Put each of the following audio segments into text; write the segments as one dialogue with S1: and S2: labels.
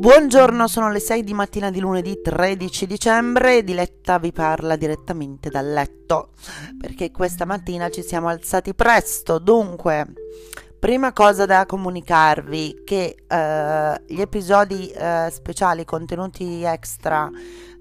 S1: Buongiorno, sono le 6 di mattina di lunedì 13 dicembre e Diletta vi parla direttamente dal letto perché questa mattina ci siamo alzati presto. Dunque, prima cosa da comunicarvi che eh, gli episodi eh, speciali contenuti extra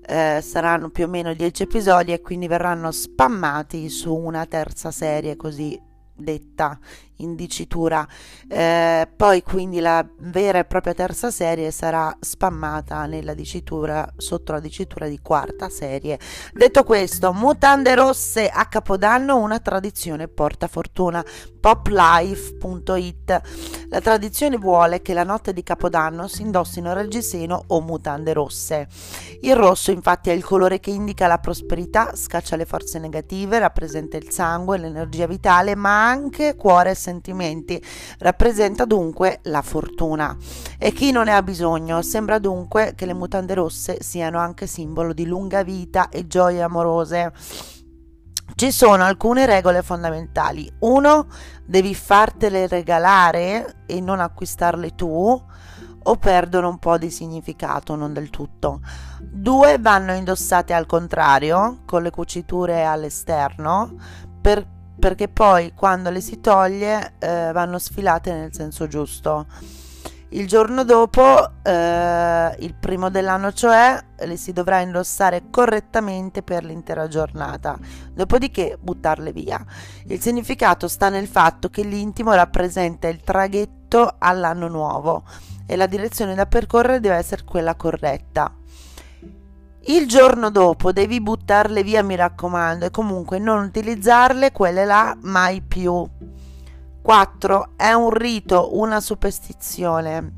S1: eh, saranno più o meno 10 episodi e quindi verranno spammati su una terza serie così detta in dicitura. Eh, poi quindi la vera e propria terza serie sarà spammata nella dicitura sotto la dicitura di quarta serie. Detto questo, mutande rosse a Capodanno, una tradizione porta fortuna. Poplife.it La tradizione vuole che la notte di Capodanno si indossino reggiseno o mutande rosse. Il rosso infatti è il colore che indica la prosperità, scaccia le forze negative, rappresenta il sangue, l'energia vitale, ma anche cuore e sentimenti. Rappresenta dunque la fortuna. E chi non ne ha bisogno? Sembra dunque che le mutande rosse siano anche simbolo di lunga vita e gioie amorose. Ci sono alcune regole fondamentali. Uno, devi fartele regalare e non acquistarle tu o perdono un po' di significato, non del tutto. Due vanno indossate al contrario, con le cuciture all'esterno, per perché poi quando le si toglie eh, vanno sfilate nel senso giusto. Il giorno dopo, eh, il primo dell'anno cioè, le si dovrà indossare correttamente per l'intera giornata, dopodiché buttarle via. Il significato sta nel fatto che l'intimo rappresenta il traghetto all'anno nuovo e la direzione da percorrere deve essere quella corretta. Il giorno dopo devi buttarle via, mi raccomando, e comunque non utilizzarle quelle là mai più. 4. È un rito, una superstizione.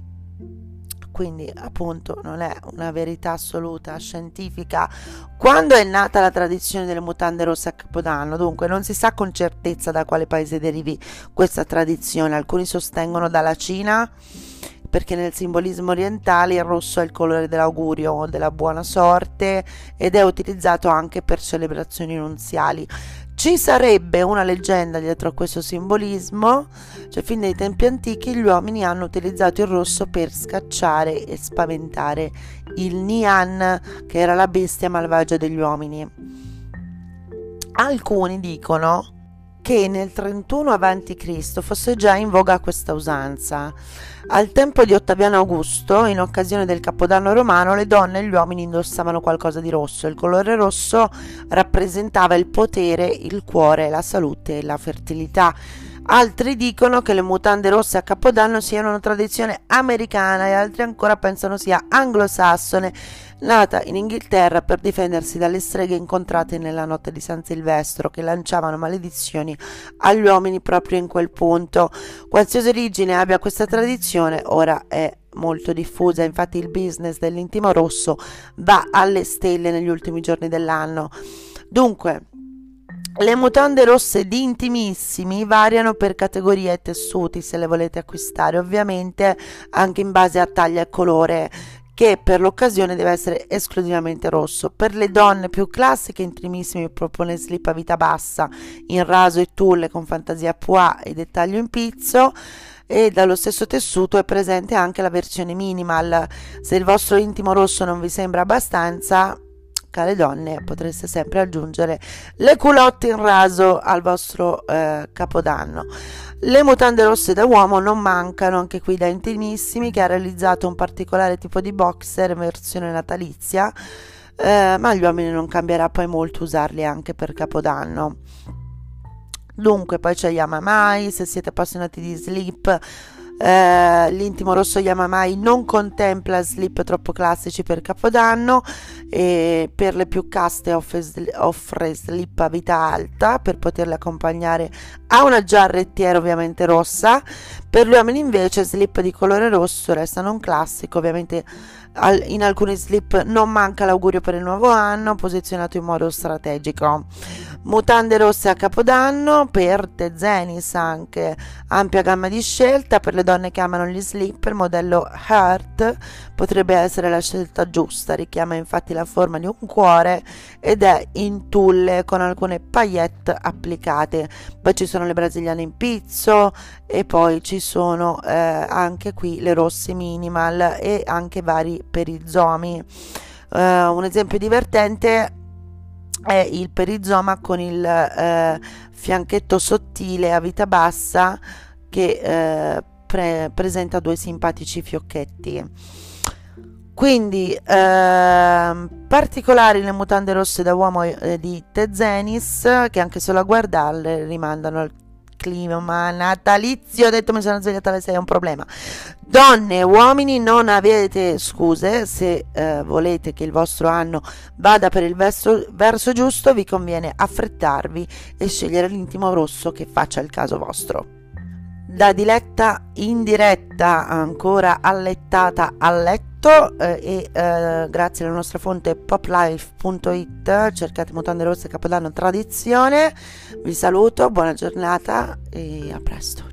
S1: Quindi, appunto, non è una verità assoluta, scientifica. Quando è nata la tradizione delle mutande rosse a Capodanno? Dunque, non si sa con certezza da quale paese derivi questa tradizione. Alcuni sostengono dalla Cina perché nel simbolismo orientale il rosso è il colore dell'augurio, della buona sorte ed è utilizzato anche per celebrazioni nunziali. Ci sarebbe una leggenda dietro a questo simbolismo, cioè fin dai tempi antichi gli uomini hanno utilizzato il rosso per scacciare e spaventare il Nian, che era la bestia malvagia degli uomini. Alcuni dicono che nel 31 a.C. fosse già in voga questa usanza. Al tempo di Ottaviano Augusto, in occasione del Capodanno romano, le donne e gli uomini indossavano qualcosa di rosso. Il colore rosso rappresentava il potere, il cuore, la salute e la fertilità. Altri dicono che le mutande rosse a Capodanno siano una tradizione americana e altri ancora pensano sia anglosassone, nata in Inghilterra per difendersi dalle streghe incontrate nella notte di San Silvestro che lanciavano maledizioni agli uomini proprio in quel punto. Qualsiasi origine abbia questa tradizione, ora è molto diffusa, infatti il business dell'intimo rosso va alle stelle negli ultimi giorni dell'anno. Dunque, le mutande rosse di intimissimi variano per categorie e tessuti se le volete acquistare, ovviamente anche in base a taglia e colore che per l'occasione deve essere esclusivamente rosso. Per le donne più classiche, Intimissimi propone slip a vita bassa in raso e tulle con fantasia pois e dettaglio in pizzo e dallo stesso tessuto è presente anche la versione minimal. Se il vostro intimo rosso non vi sembra abbastanza, care donne, potreste sempre aggiungere le culotte in raso al vostro eh, capodanno. Le mutande rosse da uomo non mancano, anche qui da Intimissimi, che ha realizzato un particolare tipo di boxer in versione natalizia, eh, ma gli uomini non cambierà poi molto usarli anche per capodanno. Dunque, poi c'è Yamamai, se siete appassionati di slip, eh, l'intimo rosso Yamamai non contempla slip troppo classici per Capodanno e per le più caste offre, offre slip a vita alta per poterle accompagnare a una giarrettiera ovviamente rossa. Per gli uomini invece slip di colore rosso restano un classico, ovviamente Al, in alcuni slip non manca l'augurio per il nuovo anno, posizionato in modo strategico. Mutande rosse a capodanno per Tezenis anche ampia gamma di scelta per le donne che amano gli slip il modello Heart potrebbe essere la scelta giusta richiama infatti la forma di un cuore ed è in tulle con alcune paillette applicate. Poi ci sono le brasiliane in pizzo e poi ci sono eh, anche qui le rosse minimal e anche vari perizomi uh, un esempio divertente è il perizoma con il eh, fianchetto sottile a vita bassa che eh, pre- presenta due simpatici fiocchetti. Quindi eh, particolari le mutande rosse da uomo eh, di Tezenis che anche solo a guardarle rimandano al clima natalizio. Ho detto mi sono svegliata alle 6, è un problema. Donne e uomini, non avete scuse. Se eh, volete che il vostro anno vada per il verso, verso giusto, vi conviene affrettarvi e scegliere l'intimo rosso che faccia il caso vostro da diletta in diretta ancora allettata a letto eh, e eh, grazie alla nostra fonte poplife.it cercate mutande rosse capodanno tradizione. Vi saluto buona giornata e a presto